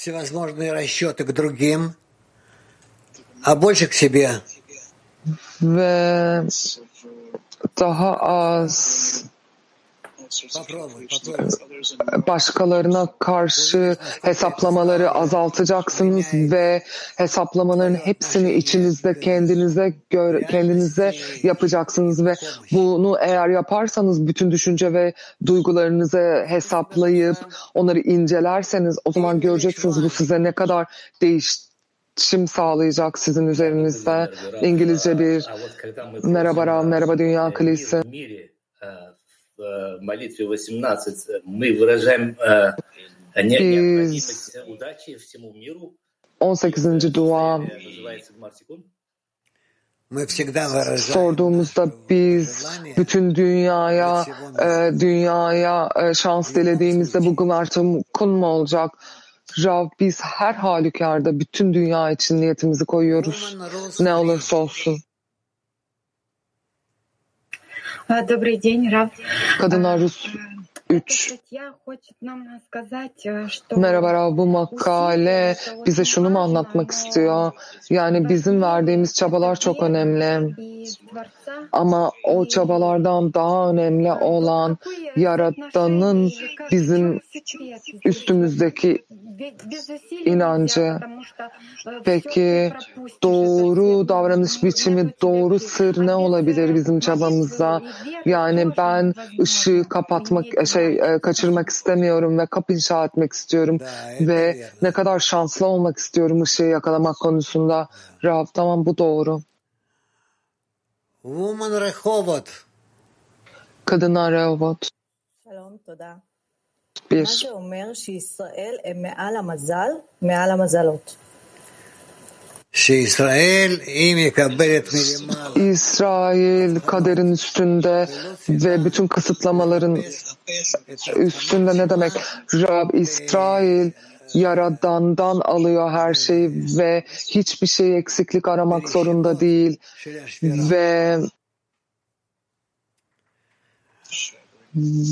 Всевозможные расчеты к другим, а больше к себе. Попробуй. Başkalarına karşı hesaplamaları azaltacaksınız ve hesaplamaların hepsini içinizde kendinize göre, kendinize yapacaksınız ve bunu eğer yaparsanız bütün düşünce ve duygularınızı hesaplayıp onları incelerseniz o zaman göreceksiniz bu size ne kadar değiştirecek iletişim sağlayacak sizin üzerinizde. İngilizce bir merhaba Rav, merhaba Dünya Kilisi в молитве 18 мы выражаем э, необходимость удачи всему миру. 18. dua Называется Гмартикун. sorduğumuzda biz bütün dünyaya e, dünyaya e, şans dilediğimizde bu Gımartın mu olacak? Rav biz her halükarda bütün dünya için niyetimizi koyuyoruz. Ne olursa olsun. Добрый день, Рав. Kadınlar Rus 3. Merhaba Rav, bu makale bize şunu mu anlatmak istiyor? Yani bizim verdiğimiz çabalar çok önemli. Ama o çabalardan daha önemli olan Yaratan'ın bizim üstümüzdeki inancı. Peki doğru davranış biçimi, doğru sır ne olabilir bizim çabamızda? Yani ben ışığı kapatmak, şey, şey e, kaçırmak istemiyorum ve kap inşa etmek istiyorum ve ne kadar şanslı olmak istiyorum ışığı yakalamak konusunda. Rav tamam bu doğru. Woman Rehovat. Kadınlar Rehovat. Shalom. Bir. İsrail kaderin üstünde ve bütün kısıtlamaların üstünde ne demek? Rab İsrail Yaradan'dan alıyor her şeyi ve hiçbir şey eksiklik aramak zorunda değil ve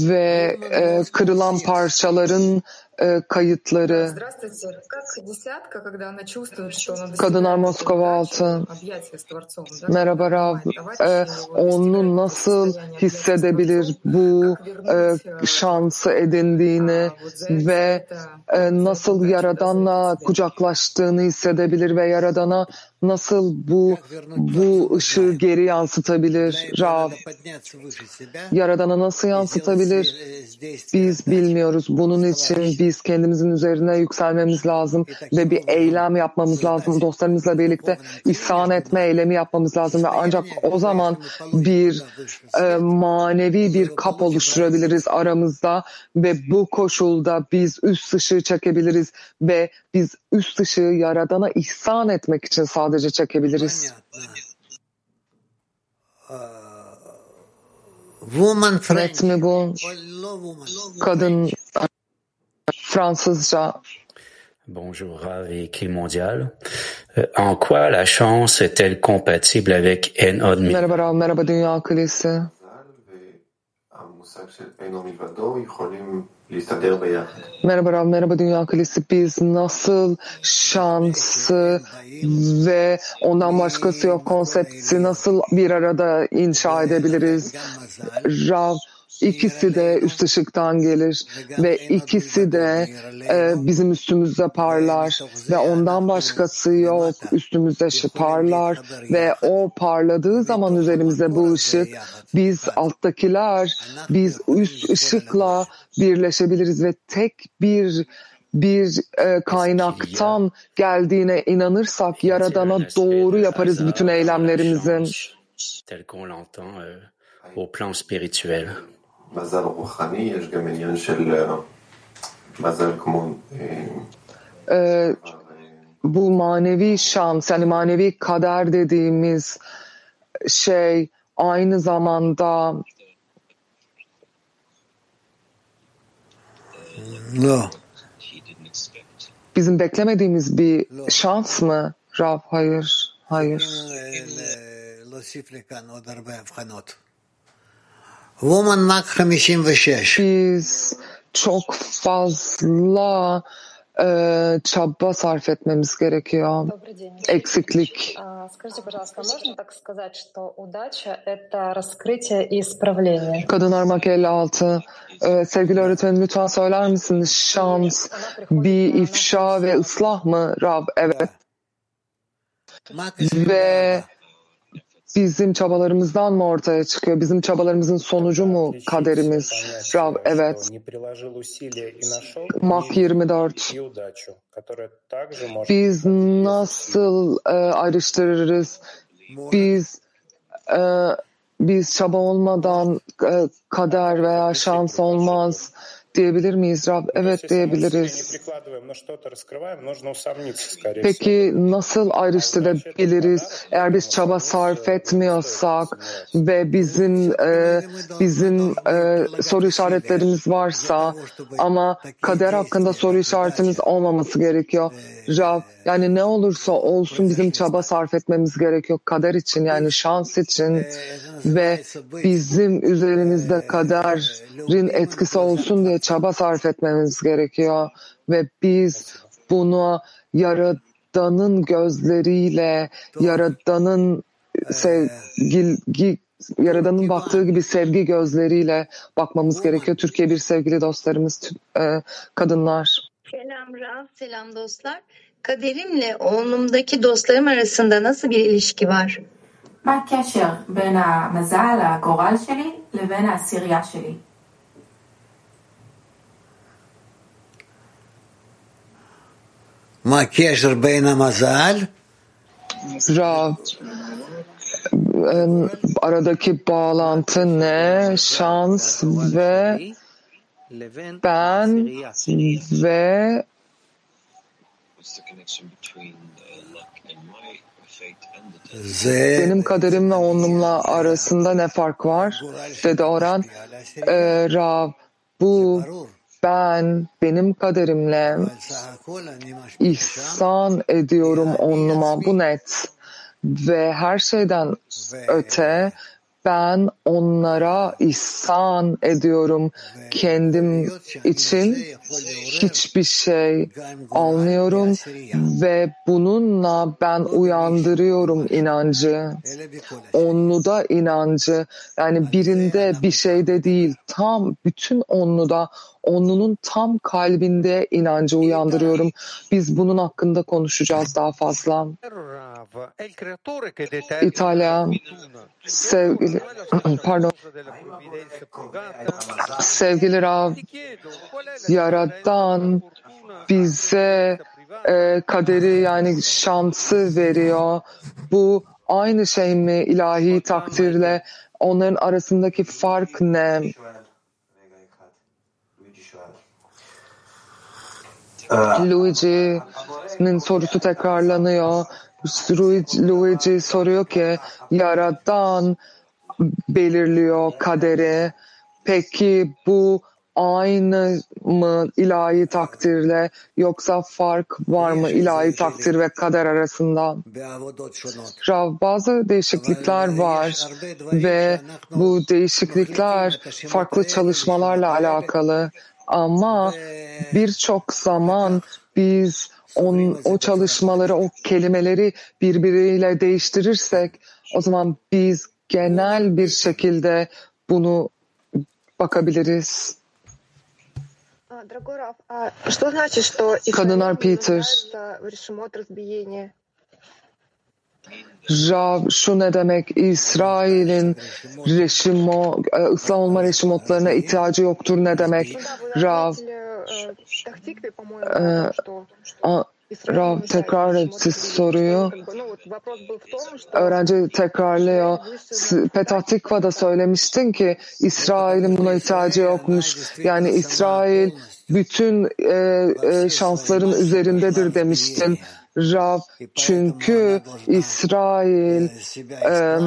ve e, kırılan parçaların ee, kayıtları. Kadınlar Moskova altı. Merhaba Rav. Ee, e, onu nasıl hissedebilir bu e, şansı edindiğini ve e, nasıl Yaradan'la kucaklaştığını hissedebilir ve Yaradan'a nasıl bu bu ışığı geri yansıtabilir Rav? Yaradana nasıl yansıtabilir? Biz bilmiyoruz. Bunun için biz kendimizin üzerine yükselmemiz lazım ve bir eylem yapmamız lazım. Dostlarımızla birlikte ihsan etme eylemi yapmamız lazım ve ancak o zaman bir e, manevi bir kap oluşturabiliriz aramızda ve bu koşulda biz üst ışığı çekebiliriz ve biz üst ışığı Yaradan'a ihsan etmek için sadece çekebiliriz. woman Net mi bu? Kadın Fransızca Bonjour Rav et Clé Mondial. Euh, en quoi la chance est-elle compatible avec Enod Merhaba Rav, merhaba Dünya Kulesi. Merhaba Rav, merhaba Dünya Kulesi. Biz nasıl şansı ve ondan başkası yok konsepti nasıl bir arada inşa edebiliriz? Rav, ikisi de üst ışıktan gelir. Ve ikisi de e, bizim üstümüzde parlar. Ve ondan başkası yok. Üstümüzde parlar. Ve o parladığı zaman üzerimize bu ışık. Biz alttakiler biz üst ışıkla birleşebiliriz. Ve tek bir bir e, kaynaktan geldiğine inanırsak Yaradan'a doğru yaparız bütün eylemlerimizi. tel qu'on l'entend euh, au plan spirituel. מזל רוחני, יש גם עניין של אה, מזל כמו אה, e, bu manevi şans yani manevi kader dediğimiz şey aynı zamanda לא. bizim beklemediğimiz bir şans mı? Rav hayır, hayır. Biz çok fazla e, çaba sarf etmemiz gerekiyor. Eksiklik. Kadınlar Maki 56. E, sevgili öğretmenim lütfen söyler misiniz? Şans bir ifşa ve ıslah mı Rab? Evet. Ve bizim çabalarımızdan mı ortaya çıkıyor? Bizim çabalarımızın sonucu mu kaderimiz? Rav, evet. Mak 24. Biz nasıl e, ayrıştırırız? Biz e, biz çaba olmadan e, kader veya şans olmaz diyebilir miyiz Rab? Evet diyebiliriz. Peki nasıl ayrıştırabiliriz? Eğer biz çaba sarf etmiyorsak ve bizim e, bizim e, soru işaretlerimiz varsa ama kader hakkında soru işaretimiz olmaması gerekiyor. Rab yani ne olursa olsun bizim çaba sarf etmemiz gerekiyor kader için yani şans için ve bizim üzerimizde kaderin etkisi olsun diye çaba sarf etmemiz gerekiyor ve biz bunu Yaradan'ın gözleriyle Yaradan'ın sevgi Yaradan'ın baktığı gibi sevgi gözleriyle bakmamız gerekiyor. Türkiye bir sevgili dostlarımız, e, kadınlar. Selam Rav, selam dostlar. Kaderimle oğlumdaki dostlarım arasında nasıl bir ilişki var? מה הקשר בין המזל, הגורל שלי, לבין העשירייה שלי? מה הקשר בין המזל? Rav, aradaki bağlantı ne? Şans ve ben ve benim kaderimle onunla arasında ne fark var? Dedi Orhan. Ee, Rav, bu ben benim kaderimle ihsan ediyorum onluma. Bu net. Ve her şeyden öte ben onlara ihsan ediyorum. Kendim için hiçbir şey almıyorum ve bununla ben uyandırıyorum inancı. Onluda inancı. Yani birinde bir şeyde değil, tam bütün onluda, onlunun tam kalbinde inancı uyandırıyorum. Biz bunun hakkında konuşacağız daha fazla. İtalya, sevgili, pardon, sevgili Rav, Yaradan bize e, kaderi yani şansı veriyor. Bu aynı şey mi ilahi takdirle? Onların arasındaki fark ne? Luigi'nin sorusu tekrarlanıyor. Luigi soruyor ki Yaradan belirliyor kaderi. Peki bu aynı mı ilahi takdirle yoksa fark var mı ilahi takdir ve kader arasında? Rav bazı değişiklikler var ve bu değişiklikler farklı çalışmalarla alakalı ama birçok zaman biz on, o çalışmaları, o kelimeleri birbiriyle değiştirirsek o zaman biz genel bir şekilde bunu bakabiliriz. Kadınlar Peter. Rav şu ne demek? İsrail'in reşimo, ıslah olma reşimotlarına ihtiyacı yoktur ne demek? Rav Rav tekrar etti soruyu. Öğrenci tekrarlıyor. Petah Tikva'da söylemiştin ki İsrail'in buna ihtiyacı yokmuş. Yani İsrail bütün e, e, şansların üzerindedir demiştin. Rav çünkü İsrail e,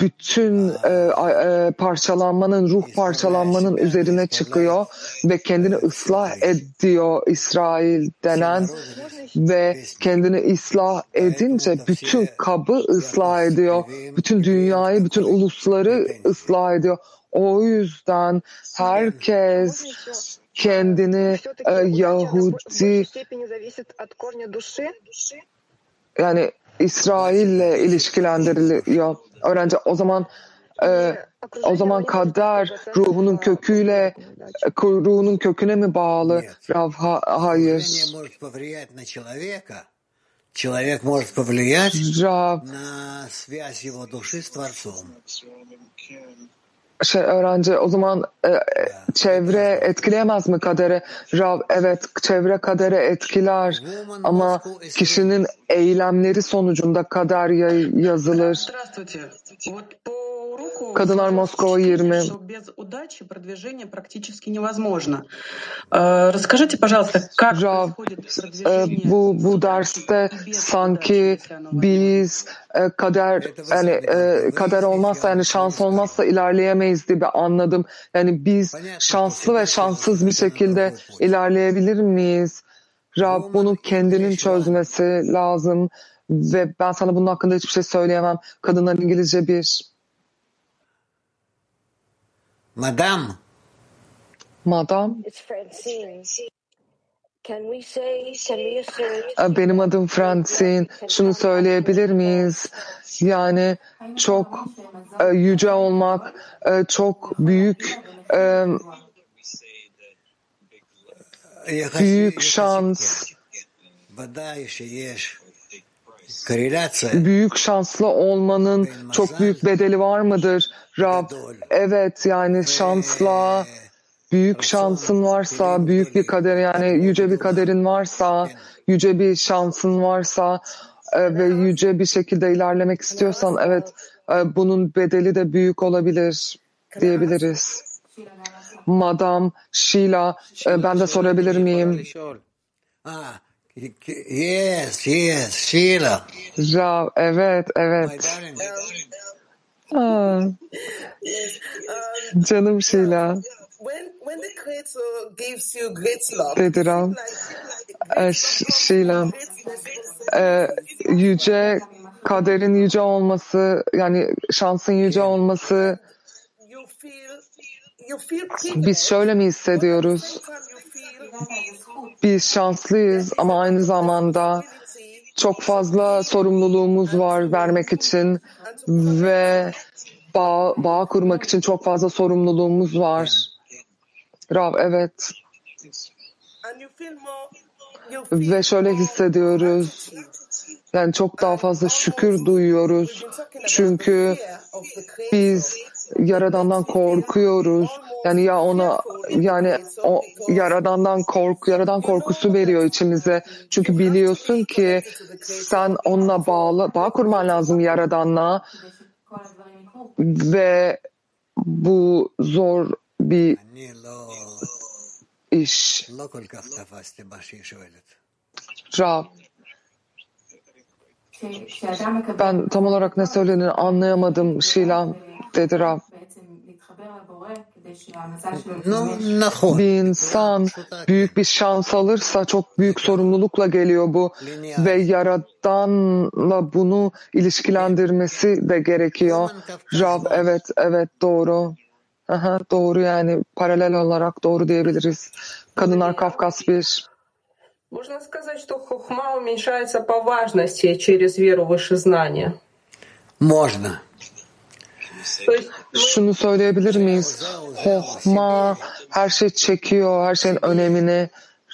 bütün e, e, parçalanmanın, ruh parçalanmanın üzerine çıkıyor ve kendini ıslah ediyor İsrail denen ve kendini ıslah edince bütün kabı ıslah ediyor. Bütün dünyayı, bütün ulusları ıslah ediyor. O yüzden herkes kendini e, Yahudi yani İsrail'le ilişkilendiriliyor öğrenci o zaman e, o zaman kadar ruhunun köküyle e, ruhunun köküne mi bağlı? Rav ha, hayır. Rav şey öğrenci o zaman e, e çevre etkileyemez mi kadere? Rav evet çevre kadere etkiler ama kişinin eylemleri sonucunda kader yazılır. Kadınlar Moskova 20. Rav, bu, bu derste sanki biz kader yani kader э, olmazsa yani şans olmazsa ilerleyemeyiz gibi anladım. Yani biz şanslı ve şanssız bir şekilde ilerleyebilir miyiz? Rab bunu kendinin çözmesi lazım ve ben sana bunun hakkında hiçbir şey söyleyemem. Kadınlar İngilizce bir. Madame. Madame. Benim adım Francine. Şunu söyleyebilir miyiz? Yani çok e, yüce olmak, e, çok büyük e, büyük şans büyük şanslı olmanın çok büyük bedeli var mıdır? Rab, evet yani şansla, büyük şansın varsa, büyük bir kader yani yüce bir kaderin varsa, yüce bir şansın varsa e, ve yüce bir şekilde ilerlemek istiyorsan evet e, bunun bedeli de büyük olabilir diyebiliriz. Madam Sheila, e, ben de sorabilir miyim? Ah, yes, yes, Sheila. Rav, evet, evet. Aa, canım you great love, dedi Rav. E, Ş- Sheila, e, yüce kaderin yüce olması, yani şansın yüce olması, biz şöyle mi hissediyoruz? Biz şanslıyız ama aynı zamanda çok fazla sorumluluğumuz var vermek için ve bağ, bağ kurmak için çok fazla sorumluluğumuz var. Rav evet ve şöyle hissediyoruz. Yani çok daha fazla şükür duyuyoruz. Çünkü biz Yaradan'dan korkuyoruz. Yani ya ona yani o Yaradan'dan kork Yaradan korkusu veriyor içimize. Çünkü biliyorsun ki sen onunla bağlı bağ kurman lazım Yaradan'la ve bu zor bir iş. Rav. Ben tam olarak ne söylediğini anlayamadım Şilan dedi Rav. Bir insan büyük bir şans alırsa çok büyük sorumlulukla geliyor bu ve Yaradan'la bunu ilişkilendirmesi de gerekiyor. Rav evet evet doğru. Aha, doğru yani paralel olarak doğru diyebiliriz. Kadınlar Kafkas 1. Можно сказать, что хохма уменьшается по важности через веру в высшее знание. Можно. То есть Şunu söyleyebilir miyiz? Hohma her şey çekiyor, her şeyin önemini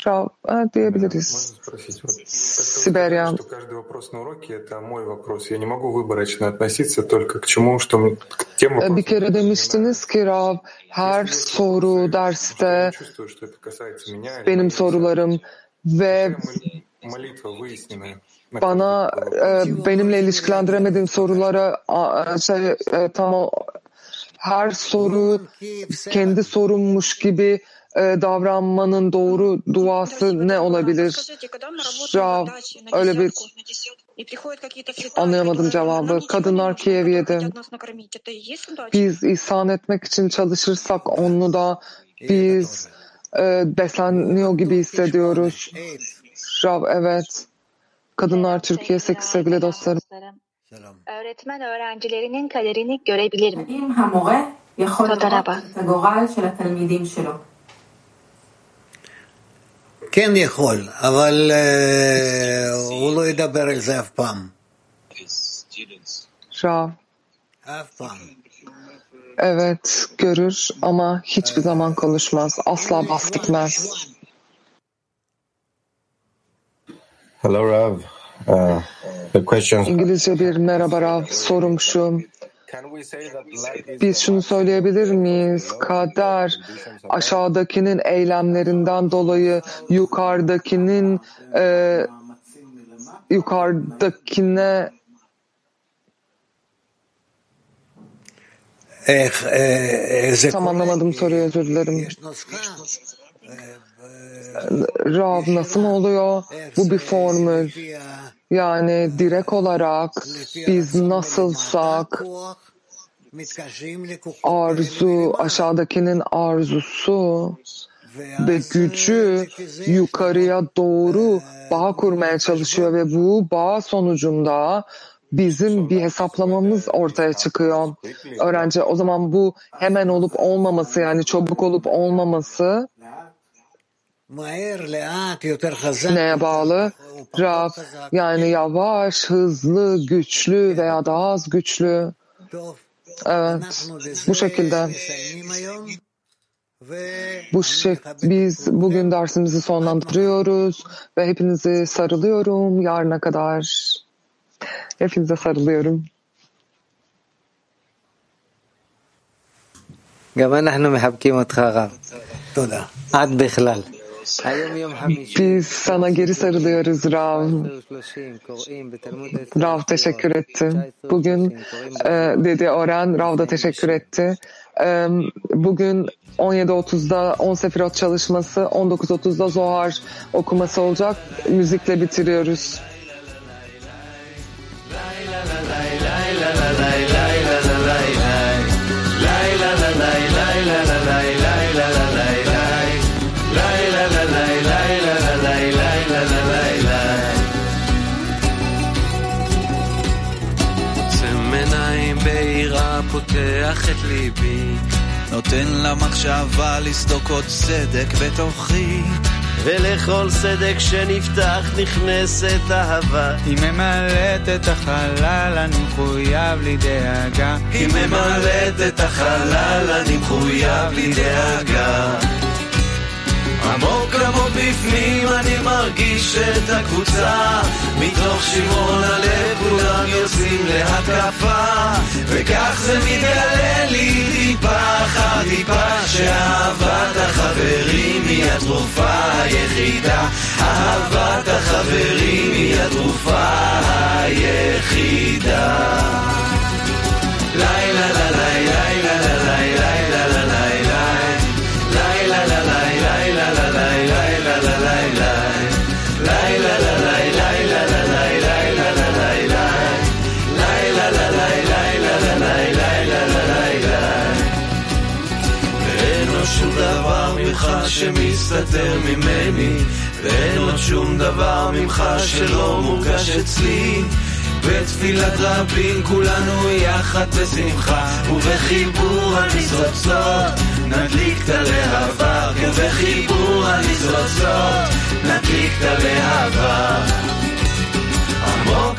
Rav ha, diyebiliriz. Спросить, вот, Sibiryan. что каждый вопрос на уроке — это мой вопрос. Я не могу выборочно относиться только к чему, что мне- к тем E, Bir вопросам, kere demiştiniz ki Rav her soru derste чувствую, что это касается меня, или benim sorularım ve молитва выясненная. на bana e, benimle ilişkilendiremediğim sorulara a- şey e, tam o- her soru kendi sorummuş gibi e, davranmanın doğru duası ne olabilir? Rav öyle bir anlayamadım cevabı. Kadınlar Kiev yedi. Biz ihsan etmek için çalışırsak onu da biz e, besleniyor gibi hissediyoruz. Rav evet. Kadınlar Türkiye 8 sevgili dostlarım. Öğretmen öğrencilerinin kaderini görebilir mi? האם המורה יכול תודה לראות רבה. את הגורל של התלמידים שלו? כן יכול, אבל אה, הוא לא ידבר על זה אף פעם. Rav אף פעם. evet görür ama hiçbir zaman konuşmaz. Asla bahsetmez. Hello, Rav. Uh, the question. İngilizce bir merhaba Rav. Sorum şu. Biz şunu söyleyebilir miyiz? Kader aşağıdakinin eylemlerinden dolayı yukarıdakinin e, yukarıdakine tam anlamadım soruyu özür dilerim. Rav nasıl oluyor? Bu bir formül. Yani direkt olarak biz nasılsak arzu, aşağıdakinin arzusu ve gücü yukarıya doğru bağ kurmaya çalışıyor ve bu bağ sonucunda bizim bir hesaplamamız ortaya çıkıyor. Öğrenci o zaman bu hemen olup olmaması yani çabuk olup olmaması neye bağlı? Rab yani yavaş, hızlı, güçlü veya daha az güçlü. Evet, bu şekilde. Bu şey, biz bugün dersimizi sonlandırıyoruz ve hepinizi sarılıyorum yarına kadar. Hepinize sarılıyorum. גם אנחנו מחבקים אותך רב. תודה. עד בכלל. Biz sana geri sarılıyoruz Rav. Rav teşekkür etti. Bugün e, dedi Oren, Rav da teşekkür etti. E, bugün 17.30'da 10 Sefirot çalışması, 19.30'da Zohar okuması olacak. Müzikle bitiriyoruz. פותח את ליבי, נותן למחשבה לסדוק עוד סדק בתוכי. ולכל סדק שנפתח נכנסת אהבה. היא ממלאת את החלל, אני מחויב לי דאגה. היא ממלאת את החלל, אני מחויב לי מרגיש את הקבוצה מתוך שמעון הלב כולם יוצאים להתקפה וכך זה מתגלה לי טיפה אחר טיפה שאהבת החברים היא התרופה היחידה. אהבת החברים היא התרופה היחידה. לילה לילה לילה שמסתתר ממני ואין עוד שום דבר ממך שלא מורגש אצלי. בתפילת רבים כולנו יחד בשמחה ובחיבור הניצוצות נדליק את הלהבה ובחיבור הניצוצות נדליק את הלהבה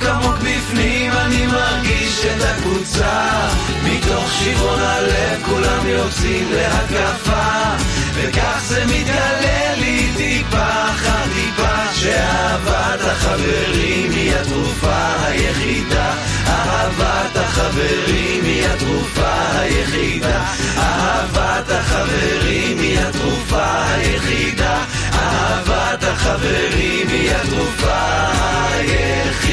עמוק בפנים אני מרגיש את הקבוצה. מתוך שברון הלב כולם יוצאים להקפה וכך זה מתגלה לי טיפה אחר טיפה שאהבת החברים היא התרופה היחידה. אהבת החברים היא התרופה היחידה. אהבת החברים היא התרופה היחידה. אהבת החברים היא התרופה היחידה.